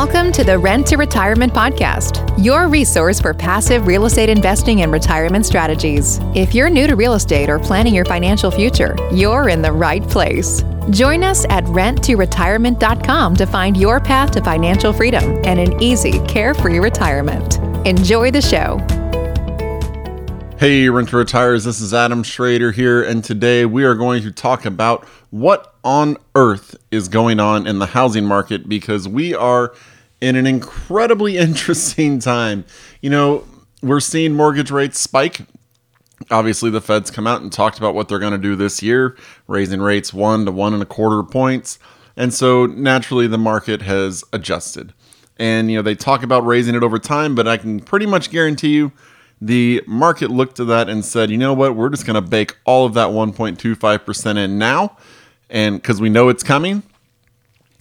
Welcome to the Rent to Retirement Podcast, your resource for passive real estate investing and retirement strategies. If you're new to real estate or planning your financial future, you're in the right place. Join us at renttoretirement.com to find your path to financial freedom and an easy, carefree retirement. Enjoy the show. Hey, Rent to Retires, this is Adam Schroeder here, and today we are going to talk about what on earth is going on in the housing market because we are in an incredibly interesting time. You know, we're seeing mortgage rates spike. Obviously, the Fed's come out and talked about what they're going to do this year, raising rates one to one and a quarter points. And so naturally, the market has adjusted. And, you know, they talk about raising it over time, but I can pretty much guarantee you the market looked to that and said, you know what, we're just going to bake all of that 1.25% in now, and because we know it's coming.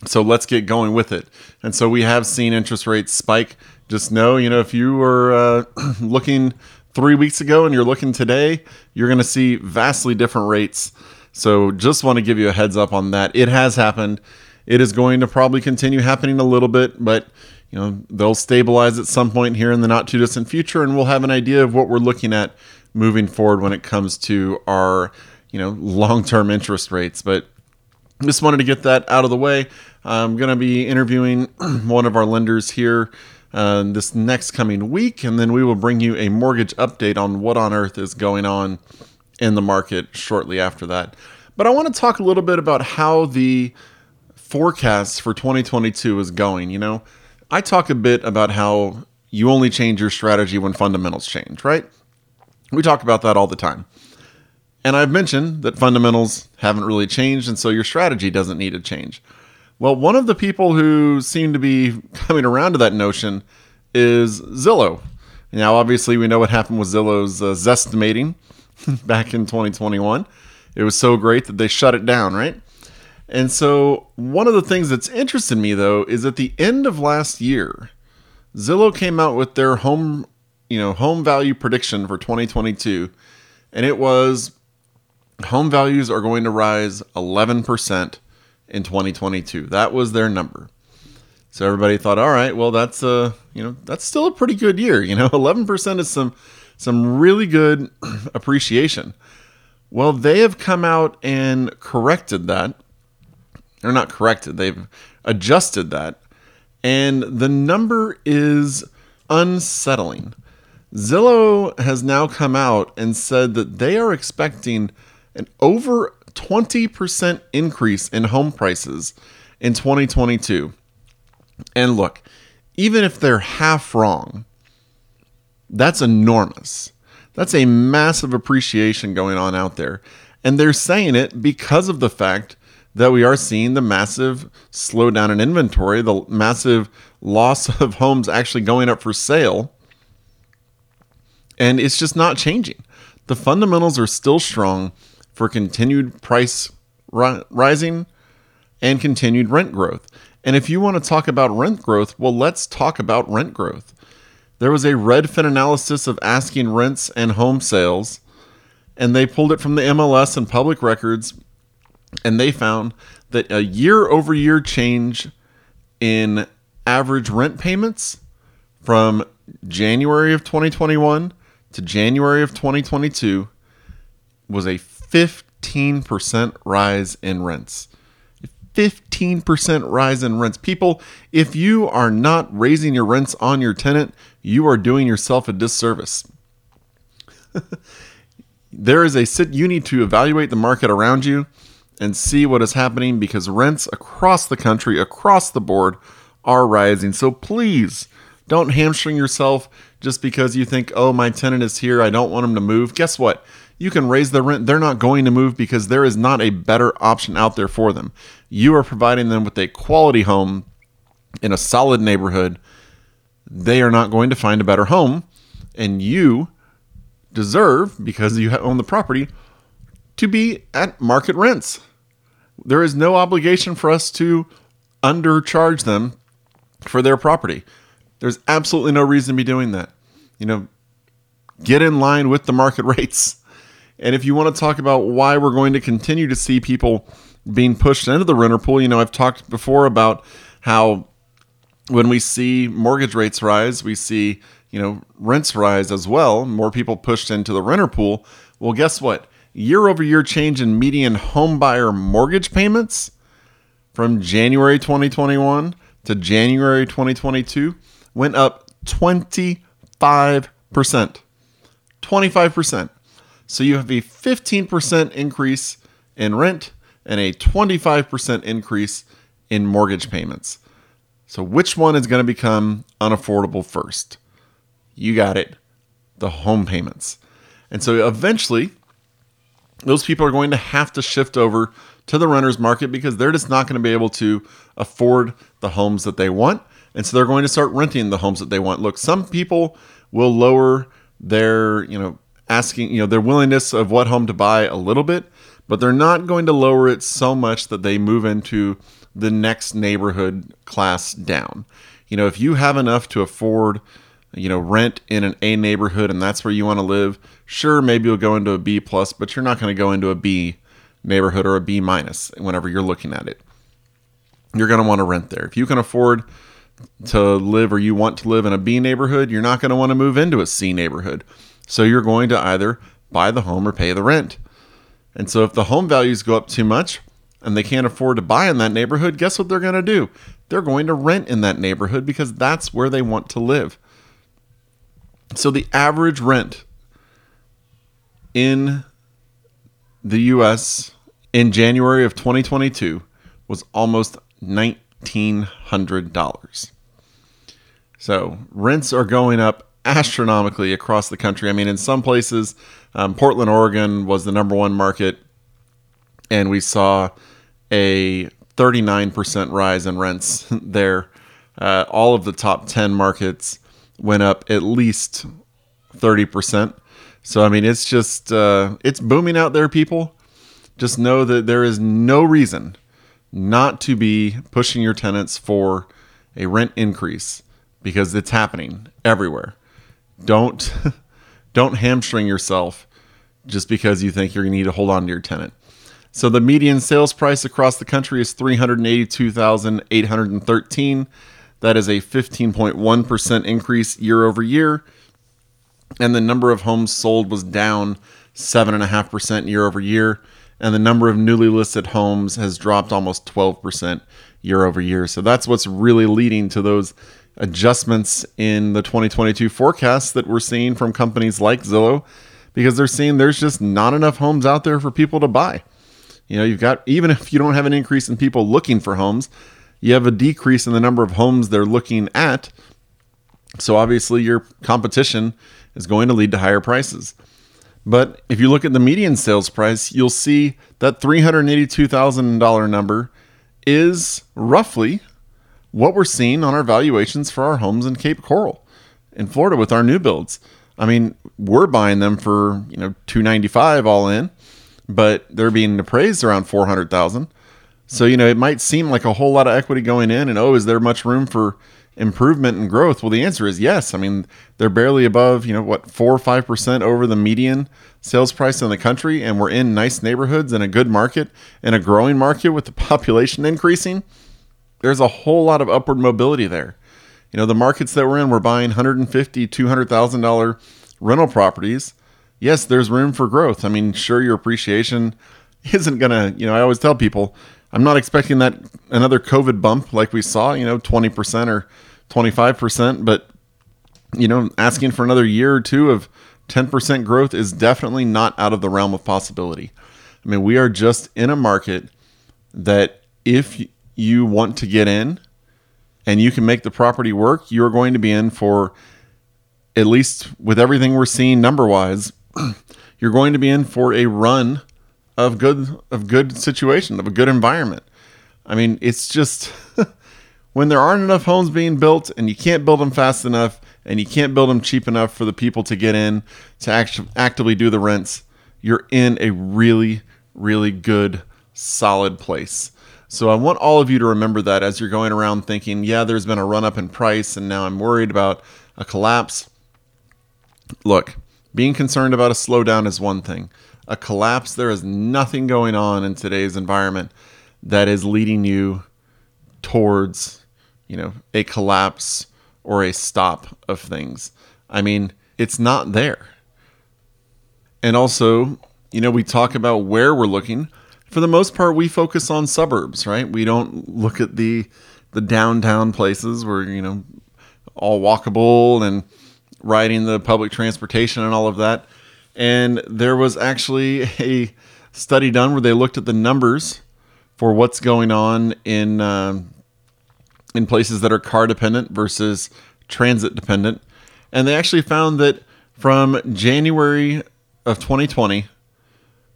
So let's get going with it. And so we have seen interest rates spike. Just know, you know, if you were uh, looking three weeks ago and you're looking today, you're going to see vastly different rates. So just want to give you a heads up on that. It has happened. It is going to probably continue happening a little bit, but you know they'll stabilize at some point here in the not too distant future and we'll have an idea of what we're looking at moving forward when it comes to our you know long-term interest rates but just wanted to get that out of the way i'm going to be interviewing one of our lenders here uh, this next coming week and then we will bring you a mortgage update on what on earth is going on in the market shortly after that but i want to talk a little bit about how the forecast for 2022 is going you know I talk a bit about how you only change your strategy when fundamentals change, right? We talk about that all the time. And I've mentioned that fundamentals haven't really changed, and so your strategy doesn't need to change. Well, one of the people who seem to be coming around to that notion is Zillow. Now, obviously, we know what happened with Zillow's uh, Zestimating back in 2021. It was so great that they shut it down, right? And so, one of the things that's interested me though is at the end of last year, Zillow came out with their home, you know, home value prediction for 2022, and it was home values are going to rise 11% in 2022. That was their number. So everybody thought, all right, well that's a, you know, that's still a pretty good year, you know, 11% is some some really good appreciation. Well, they have come out and corrected that they're not corrected, they've adjusted that. And the number is unsettling. Zillow has now come out and said that they are expecting an over 20% increase in home prices in 2022. And look, even if they're half wrong, that's enormous. That's a massive appreciation going on out there. And they're saying it because of the fact that we are seeing the massive slowdown in inventory, the massive loss of homes actually going up for sale. And it's just not changing. The fundamentals are still strong for continued price ri- rising and continued rent growth. And if you want to talk about rent growth, well, let's talk about rent growth. There was a Redfin analysis of asking rents and home sales, and they pulled it from the MLS and public records and they found that a year over year change in average rent payments from January of 2021 to January of 2022 was a 15% rise in rents. 15% rise in rents. People, if you are not raising your rents on your tenant, you are doing yourself a disservice. there is a sit you need to evaluate the market around you and see what is happening because rents across the country, across the board, are rising. So please don't hamstring yourself just because you think, oh, my tenant is here. I don't want him to move. Guess what? You can raise the rent. They're not going to move because there is not a better option out there for them. You are providing them with a quality home in a solid neighborhood. They are not going to find a better home. And you deserve, because you own the property, to be at market rents. There is no obligation for us to undercharge them for their property. There's absolutely no reason to be doing that. You know, get in line with the market rates. And if you want to talk about why we're going to continue to see people being pushed into the renter pool, you know, I've talked before about how when we see mortgage rates rise, we see, you know, rents rise as well, more people pushed into the renter pool. Well, guess what? Year over year change in median home buyer mortgage payments from January 2021 to January 2022 went up 25%. 25%. So you have a 15% increase in rent and a 25% increase in mortgage payments. So, which one is going to become unaffordable first? You got it the home payments. And so, eventually, those people are going to have to shift over to the renters market because they're just not going to be able to afford the homes that they want. And so, they're going to start renting the homes that they want. Look, some people will lower their, you know, asking, you know, their willingness of what home to buy a little bit, but they're not going to lower it so much that they move into the next neighborhood class down. You know, if you have enough to afford, you know, rent in an A neighborhood and that's where you want to live, sure, maybe you'll go into a B plus, but you're not going to go into a B neighborhood or a B minus whenever you're looking at it. You're going to want to rent there. If you can afford to live or you want to live in a B neighborhood, you're not going to want to move into a C neighborhood. So you're going to either buy the home or pay the rent. And so if the home values go up too much, and they can't afford to buy in that neighborhood, guess what they're going to do? They're going to rent in that neighborhood because that's where they want to live. So the average rent in the US in January of 2022 was almost $1,900. So rents are going up astronomically across the country. I mean, in some places, um, Portland, Oregon was the number one market and we saw a 39% rise in rents there. Uh, all of the top 10 markets went up at least 30%. So, I mean, it's just, uh, it's booming out there, people. Just know that there is no reason not to be pushing your tenants for a rent increase because it's happening everywhere. Don't, don't hamstring yourself just because you think you're going to need to hold on to your tenant. So the median sales price across the country is 382,813. That is a 15.1% increase year over year. And the number of homes sold was down 7.5% year over year. And the number of newly listed homes has dropped almost 12% year over year. So that's what's really leading to those adjustments in the 2022 forecasts that we're seeing from companies like Zillow because they're seeing there's just not enough homes out there for people to buy. You know, you've got even if you don't have an increase in people looking for homes, you have a decrease in the number of homes they're looking at. So obviously your competition is going to lead to higher prices. But if you look at the median sales price, you'll see that $382,000 number is roughly what we're seeing on our valuations for our homes in Cape Coral in Florida with our new builds. I mean, we're buying them for, you know, 295 all in but they're being appraised around 400,000. So, you know, it might seem like a whole lot of equity going in and oh, is there much room for improvement and growth? Well, the answer is yes. I mean, they're barely above, you know, what, 4 or 5% over the median sales price in the country and we're in nice neighborhoods and a good market and a growing market with the population increasing. There's a whole lot of upward mobility there. You know, the markets that we're in, we're buying 150, 200,000 dollar rental properties yes, there's room for growth. I mean, sure, your appreciation isn't to, you know, I always tell people, I'm not expecting that another COVID bump like we saw, you know, 20% or 25%, but, you know, asking for another year or two of 10% growth is definitely not out of the realm of possibility. I mean, we are just in a market that if you want to get in and you can make the property work, you're going to be in for at least with everything we're seeing number wise, you're going to be in for a run of good of good situation of a good environment. I mean, it's just when there aren't enough homes being built and you can't build them fast enough and you can't build them cheap enough for the people to get in to act- actively do the rents, you're in a really really good solid place. So I want all of you to remember that as you're going around thinking, yeah, there's been a run up in price and now I'm worried about a collapse. Look, being concerned about a slowdown is one thing. A collapse, there is nothing going on in today's environment that is leading you towards you know, a collapse or a stop of things. I mean, it's not there. And also, you know, we talk about where we're looking. For the most part, we focus on suburbs, right? We don't look at the the downtown places where, you know, all walkable and riding the public transportation and all of that. And there was actually a study done where they looked at the numbers for what's going on in uh, in places that are car dependent versus transit dependent, and they actually found that from January of 2020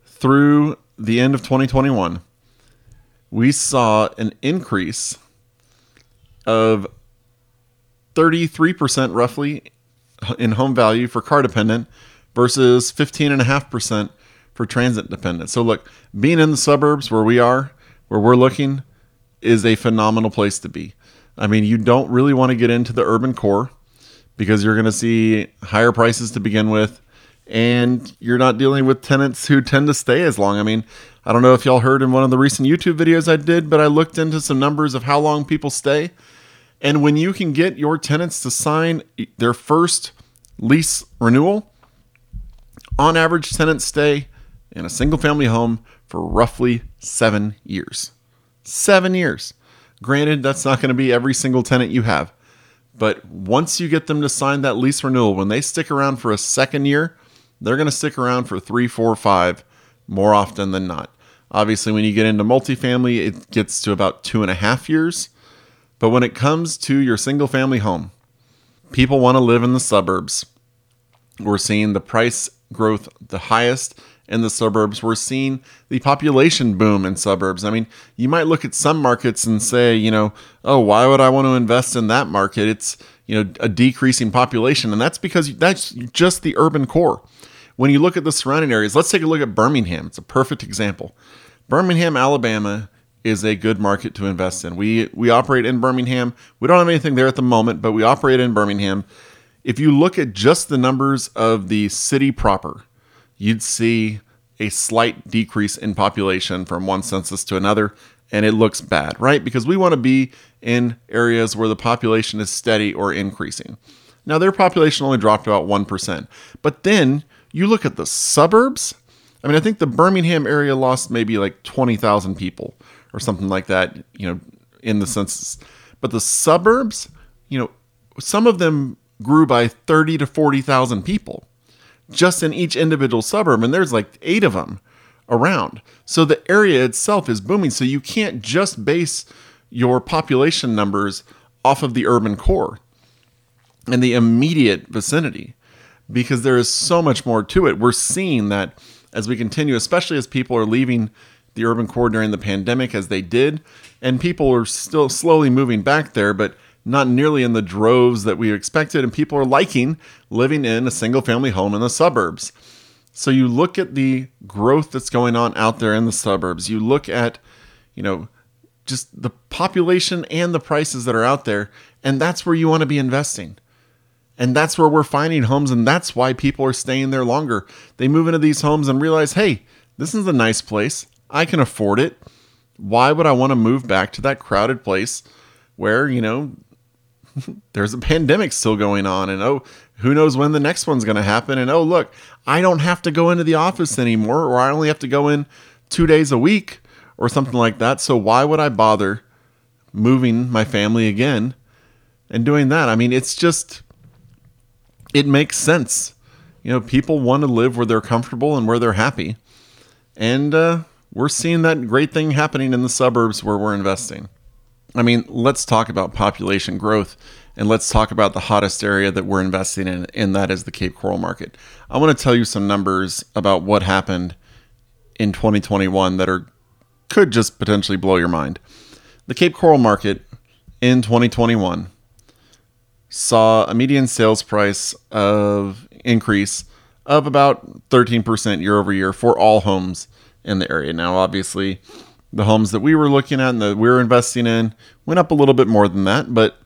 through the end of 2021, we saw an increase of 33% roughly in home value for car dependent versus 15.5% for transit dependent. So, look, being in the suburbs where we are, where we're looking, is a phenomenal place to be. I mean, you don't really want to get into the urban core because you're going to see higher prices to begin with, and you're not dealing with tenants who tend to stay as long. I mean, I don't know if y'all heard in one of the recent YouTube videos I did, but I looked into some numbers of how long people stay. And when you can get your tenants to sign their first lease renewal, on average, tenants stay in a single family home for roughly seven years. Seven years. Granted, that's not going to be every single tenant you have. But once you get them to sign that lease renewal, when they stick around for a second year, they're going to stick around for three, four, five more often than not. Obviously, when you get into multifamily, it gets to about two and a half years. But when it comes to your single family home, people want to live in the suburbs. We're seeing the price growth the highest in the suburbs. We're seeing the population boom in suburbs. I mean, you might look at some markets and say, you know, oh, why would I want to invest in that market? It's, you know, a decreasing population. And that's because that's just the urban core. When you look at the surrounding areas, let's take a look at Birmingham. It's a perfect example. Birmingham, Alabama is a good market to invest in. We we operate in Birmingham. We don't have anything there at the moment, but we operate in Birmingham. If you look at just the numbers of the city proper, you'd see a slight decrease in population from one census to another, and it looks bad, right? Because we want to be in areas where the population is steady or increasing. Now, their population only dropped about 1%. But then you look at the suburbs. I mean, I think the Birmingham area lost maybe like 20,000 people or something like that, you know, in the census. But the suburbs, you know, some of them grew by 30 to 40,000 people just in each individual suburb, and there's like eight of them around. So the area itself is booming. So you can't just base your population numbers off of the urban core and the immediate vicinity because there is so much more to it. We're seeing that as we continue, especially as people are leaving the urban core during the pandemic as they did, and people are still slowly moving back there, but not nearly in the droves that we expected, and people are liking living in a single family home in the suburbs. So you look at the growth that's going on out there in the suburbs. You look at, you know, just the population and the prices that are out there, and that's where you want to be investing. And that's where we're finding homes, and that's why people are staying there longer. They move into these homes and realize, hey, this is a nice place. I can afford it. Why would I want to move back to that crowded place where, you know, there's a pandemic still going on and oh who knows when the next one's going to happen and oh look i don't have to go into the office anymore or i only have to go in two days a week or something like that so why would i bother moving my family again and doing that i mean it's just it makes sense you know people want to live where they're comfortable and where they're happy and uh, we're seeing that great thing happening in the suburbs where we're investing I mean, let's talk about population growth and let's talk about the hottest area that we're investing in, and that is the Cape Coral market. I want to tell you some numbers about what happened in 2021 that are could just potentially blow your mind. The Cape Coral market in 2021 saw a median sales price of increase of about 13% year over year for all homes in the area. Now, obviously, the homes that we were looking at and that we were investing in went up a little bit more than that, but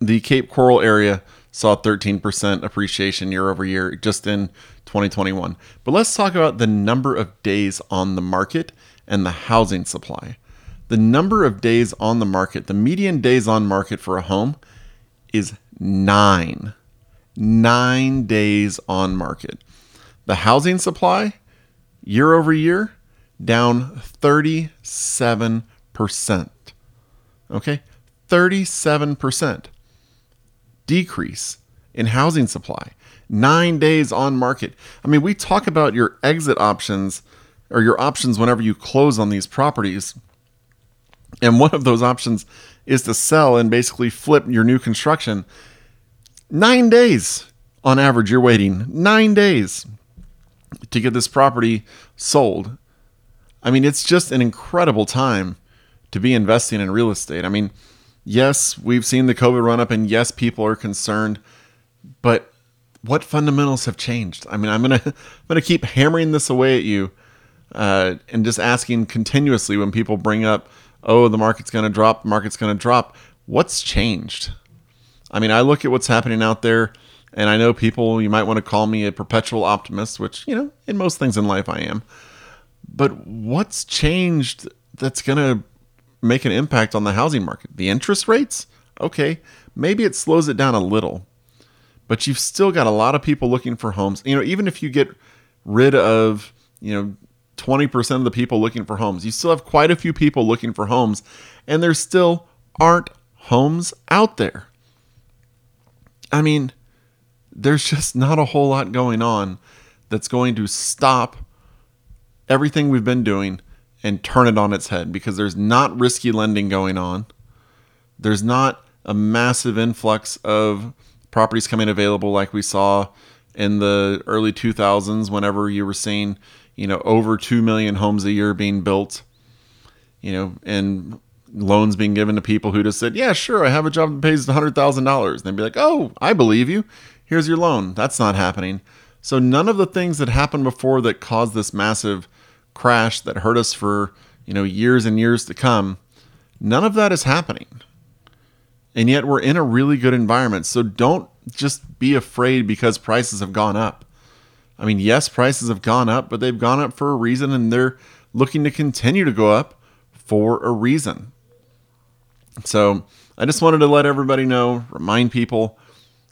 the Cape Coral area saw 13% appreciation year over year just in 2021. But let's talk about the number of days on the market and the housing supply. the number of days on the market, the median days on market for a home is nine. Nine days on market. The housing supply, year over year, down 37%. Okay? 37% decrease in housing supply. Nine days on market. I mean, we talk about your exit options or your options whenever you close on these properties. And one of those options is to sell and basically flip your new construction. Nine days on average, you're waiting. Nine days to get this property sold. I mean, it's just an incredible time to be investing in real estate. I mean, yes, we've seen the COVID run up, and yes, people are concerned, but what fundamentals have changed? I mean, I'm gonna I'm gonna keep hammering this away at you, uh, and just asking continuously when people bring up, "Oh, the market's gonna drop, the market's gonna drop." What's changed? I mean, I look at what's happening out there, and I know people. You might want to call me a perpetual optimist, which you know, in most things in life, I am. But what's changed that's gonna make an impact on the housing market? The interest rates? Okay, maybe it slows it down a little but you've still got a lot of people looking for homes. You know, even if you get rid of, you know, 20% of the people looking for homes, you still have quite a few people looking for homes, and there still aren't homes out there. I mean, there's just not a whole lot going on that's going to stop everything we've been doing and turn it on its head because there's not risky lending going on. There's not a massive influx of properties coming available like we saw in the early 2000s whenever you were seeing you know over 2 million homes a year being built you know and loans being given to people who just said yeah sure i have a job that pays $100000 and they'd be like oh i believe you. Here's your loan. That's not happening. So none of the things that happened before that caused this massive crash that hurt us for you know years and years to come none of that is happening. And yet we're in a really good environment. So don't just be afraid because prices have gone up. I mean, yes, prices have gone up, but they've gone up for a reason and they're looking to continue to go up for a reason. So I just wanted to let everybody know, remind people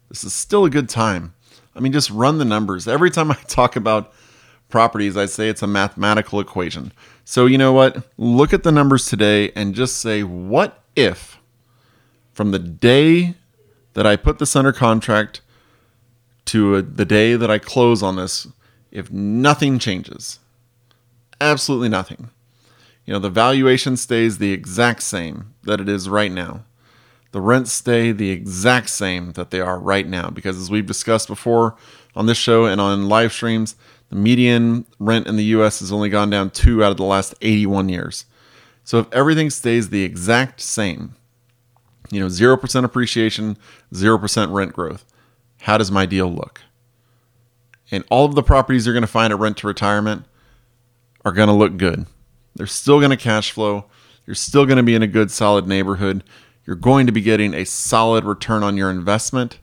this is still a good time. I mean, just run the numbers. Every time I talk about properties, I say it's a mathematical equation. So, you know what? Look at the numbers today and just say, what if from the day that I put this under contract to the day that I close on this, if nothing changes, absolutely nothing, you know, the valuation stays the exact same that it is right now. The rents stay the exact same that they are right now because, as we've discussed before on this show and on live streams, the median rent in the US has only gone down two out of the last 81 years. So, if everything stays the exact same, you know, 0% appreciation, 0% rent growth. How does my deal look? And all of the properties you're going to find at rent to retirement are going to look good. They're still going to cash flow. You're still going to be in a good, solid neighborhood. You're going to be getting a solid return on your investment.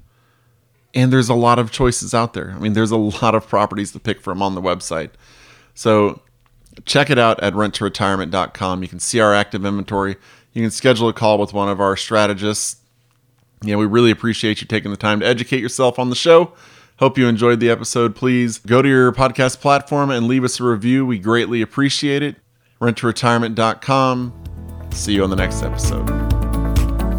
And there's a lot of choices out there. I mean, there's a lot of properties to pick from on the website. So check it out at renttoretirement.com. You can see our active inventory you can schedule a call with one of our strategists. Yeah, we really appreciate you taking the time to educate yourself on the show. Hope you enjoyed the episode. Please go to your podcast platform and leave us a review. We greatly appreciate it. Renttoretirement.com. See you on the next episode.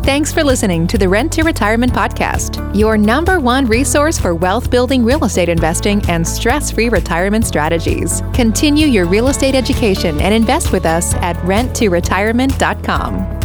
Thanks for listening to the Rent to Retirement Podcast, your number one resource for wealth building real estate investing and stress free retirement strategies. Continue your real estate education and invest with us at renttoretirement.com.